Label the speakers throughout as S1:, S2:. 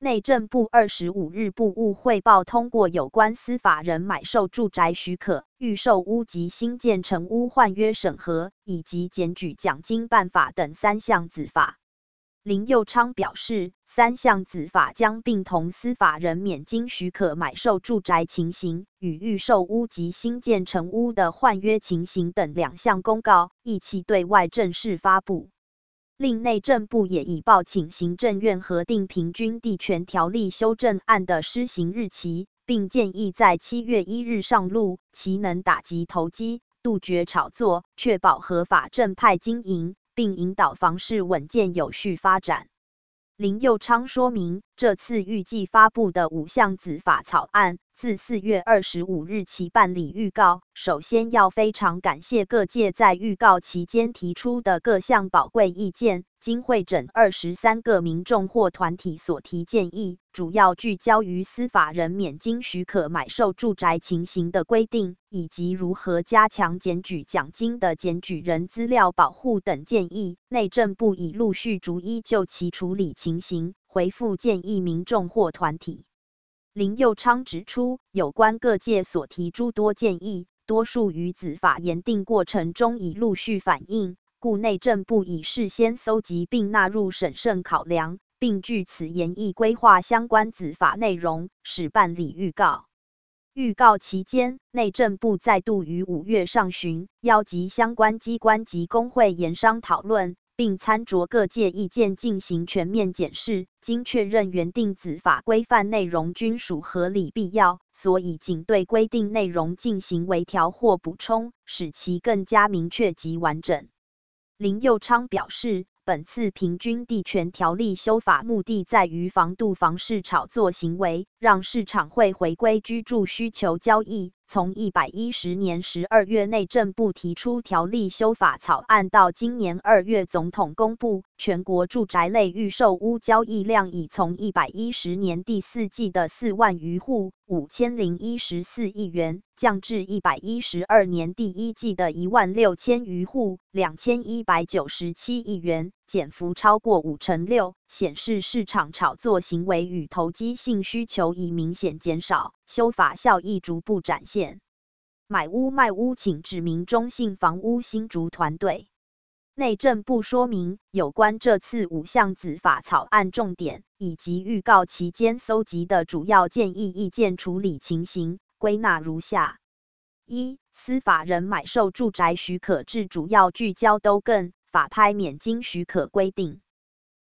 S1: 内政部二十五日部务汇报通过有关司法人买受住宅许可、预售屋及新建成屋换约审核，以及检举奖金办法等三项子法。林佑昌表示，三项子法将并同司法人免经许可买受住宅情形与预售屋及新建成屋的换约情形等两项公告，一起对外正式发布。另内政部也已报请行政院核定平均地权条例修正案的施行日期，并建议在七月一日上路，其能打击投机，杜绝炒作，确保合法正派经营，并引导房市稳健有序发展。林佑昌说明，这次预计发布的五项子法草案，自四月二十五日起办理预告。首先要非常感谢各界在预告期间提出的各项宝贵意见。经会诊二十三个民众或团体所提建议，主要聚焦于司法人免经许可买受住宅情形的规定，以及如何加强检举奖金的检举人资料保护等建议。内政部已陆续逐一就其处理情形回复建议民众或团体。林佑昌指出，有关各界所提诸多建议，多数于子法研定过程中已陆续反映，故内政部已事先搜集并纳入审慎考量，并据此研议规划相关子法内容，始办理预告。预告期间，内政部再度于五月上旬邀集相关机关及工会研商讨论。并参酌各界意见进行全面检视，经确认原定子法规范内容均属合理必要，所以仅对规定内容进行微调或补充，使其更加明确及完整。林佑昌表示，本次平均地权条例修法目的在于防杜房市炒作行为，让市场会回归居住需求交易。从一百一十年十二月内政部提出条例修法草案到今年二月总统公布，全国住宅类预售屋交易量已从一百一十年第四季的四万余户（五千零一十四亿元）降至一百一十二年第一季的一万六千余户（两千一百九十七亿元），减幅超过五成六，显示市场炒作行为与投机性需求已明显减少，修法效益逐步展现。买屋卖屋请指名中信房屋新竹团队。内政部说明，有关这次五项子法草案重点以及预告期间搜集的主要建议意见处理情形，归纳如下：一、司法人买受住宅许可制主要聚焦都更。法拍免经许可规定，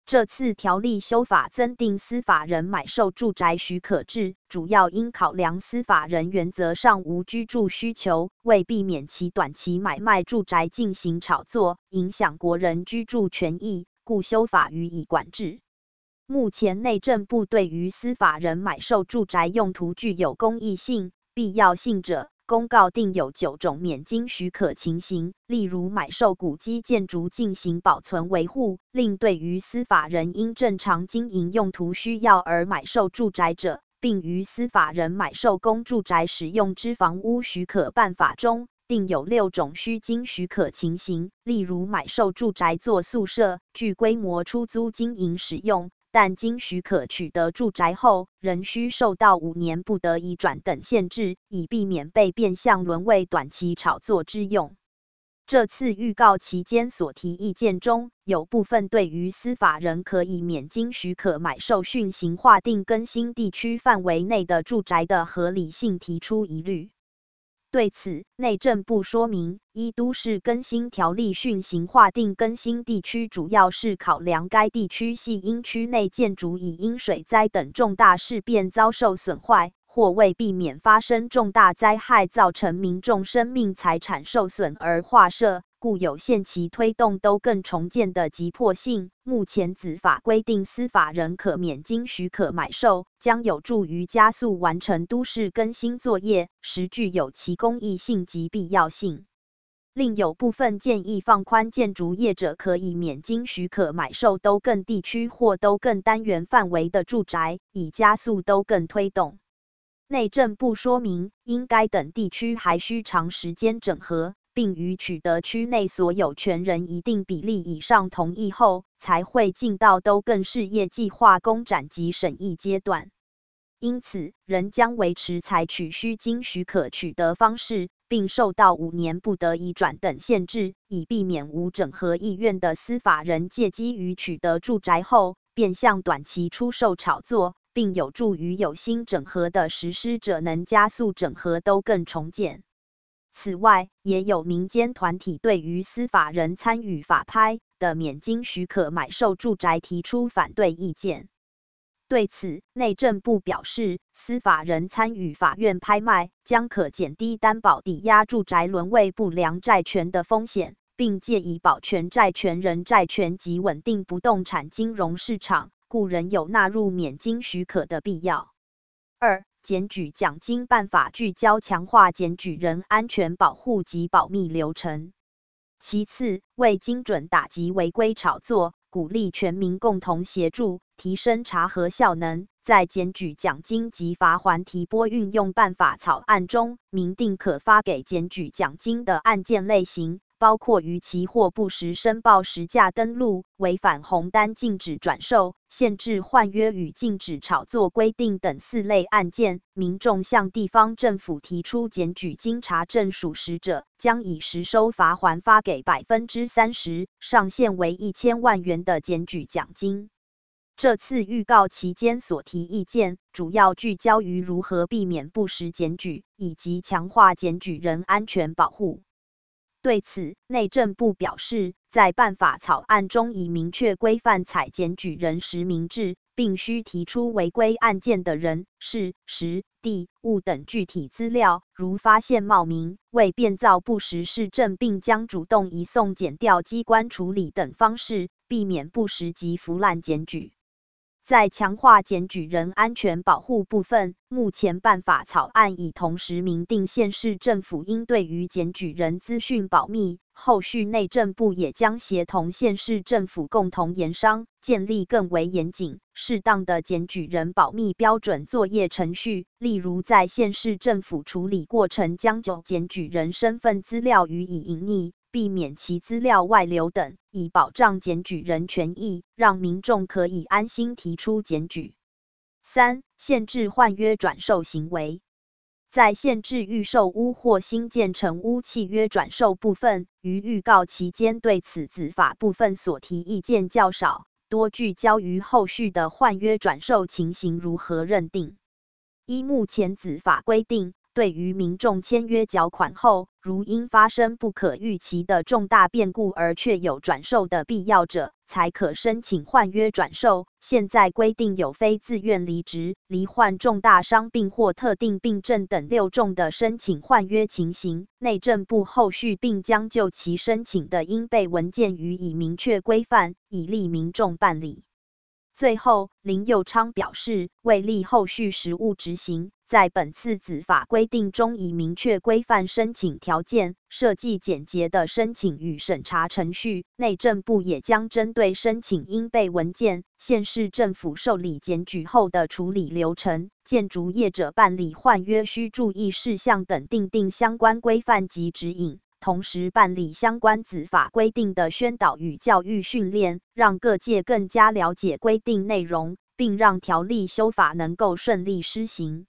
S1: 这次条例修法增订司法人买受住宅许可制，主要应考量司法人原则上无居住需求，为避免其短期买卖住宅进行炒作，影响国人居住权益，故修法予以管制。目前内政部对于司法人买受住宅用途具有公益性、必要性者，公告定有九种免经许可情形，例如买受古迹建筑进行保存维护；另对于司法人因正常经营用途需要而买受住宅者，并于司法人买受公住宅使用之房屋许可办法中，定有六种需经许可情形，例如买受住宅作宿舍、具规模出租经营使用。但经许可取得住宅后，仍需受到五年不得移转等限制，以避免被变相沦为短期炒作之用。这次预告期间所提意见中，有部分对于司法人可以免经许可买受讯行划定更新地区范围内的住宅的合理性提出疑虑。对此，内政部说明，依都市更新条例训行划定更新地区，主要是考量该地区系因区内建筑已因水灾等重大事变遭受损坏，或为避免发生重大灾害造成民众生命财产受损而划设。故有限期推动都更重建的急迫性。目前子法规定司法人可免经许可买受，将有助于加速完成都市更新作业，实具有其公益性及必要性。另有部分建议放宽建筑业者可以免经许可买受都更地区或都更单元范围的住宅，以加速都更推动。内政部说明，应该等地区还需长时间整合。并于取得区内所有权人一定比例以上同意后，才会进到都更事业计划公展及审议阶段。因此，仍将维持采取需经许可取得方式，并受到五年不得移转等限制，以避免无整合意愿的司法人借机于取得住宅后，变相短期出售炒作，并有助于有心整合的实施者能加速整合都更重建。此外，也有民间团体对于司法人参与法拍的免经许可买售住宅提出反对意见。对此，内政部表示，司法人参与法院拍卖，将可减低担保抵押住宅沦为不良债权的风险，并借以保全债权人债权及稳定不动产金融市场，故仍有纳入免经许可的必要。二、检举奖金办法聚焦强化检举人安全保护及保密流程。其次，为精准打击违规炒作，鼓励全民共同协助，提升查核效能，在检举奖金及罚锾提拨运用办法草案中，明定可发给检举奖金的案件类型。包括逾期或不实申报实价登录、违反红单禁止转售、限制换约与禁止炒作规定等四类案件，民众向地方政府提出检举经查证属实者，将以实收罚锾发给百分之三十，上限为一千万元的检举奖金。这次预告期间所提意见，主要聚焦于如何避免不实检举，以及强化检举人安全保护。对此，内政部表示，在办法草案中已明确规范采检举人实名制，并需提出违规案件的人、事、时、地、物等具体资料，如发现冒名、为变造不实事证并将主动移送检调机关处理等方式，避免不实及腐烂检举。在强化检举人安全保护部分，目前办法草案已同时明定县市政府应对于检举人资讯保密，后续内政部也将协同县市政府共同研商，建立更为严谨、适当的检举人保密标准作业程序，例如在县市政府处理过程将就检举人身份资料予以隐匿。避免其资料外流等，以保障检举人权益，让民众可以安心提出检举。三、限制换约转售行为，在限制预售屋或新建成屋契约转售部分，于预告期间对此子法部分所提意见较少，多聚焦于后续的换约转售情形如何认定。依目前子法规定，对于民众签约缴款后，如因发生不可预期的重大变故而确有转售的必要者，才可申请换约转售。现在规定有非自愿离职、罹患重大伤病或特定病症等六种的申请换约情形，内政部后续并将就其申请的应备文件予以明确规范，以利民众办理。最后，林佑昌表示，为利后续实务执行。在本次子法规定中，已明确规范申请条件，设计简洁的申请与审查程序。内政部也将针对申请应备文件、县市政府受理检举后的处理流程、建筑业者办理换约需注意事项等订定相关规范及指引，同时办理相关子法规定的宣导与教育训练，让各界更加了解规定内容，并让条例修法能够顺利施行。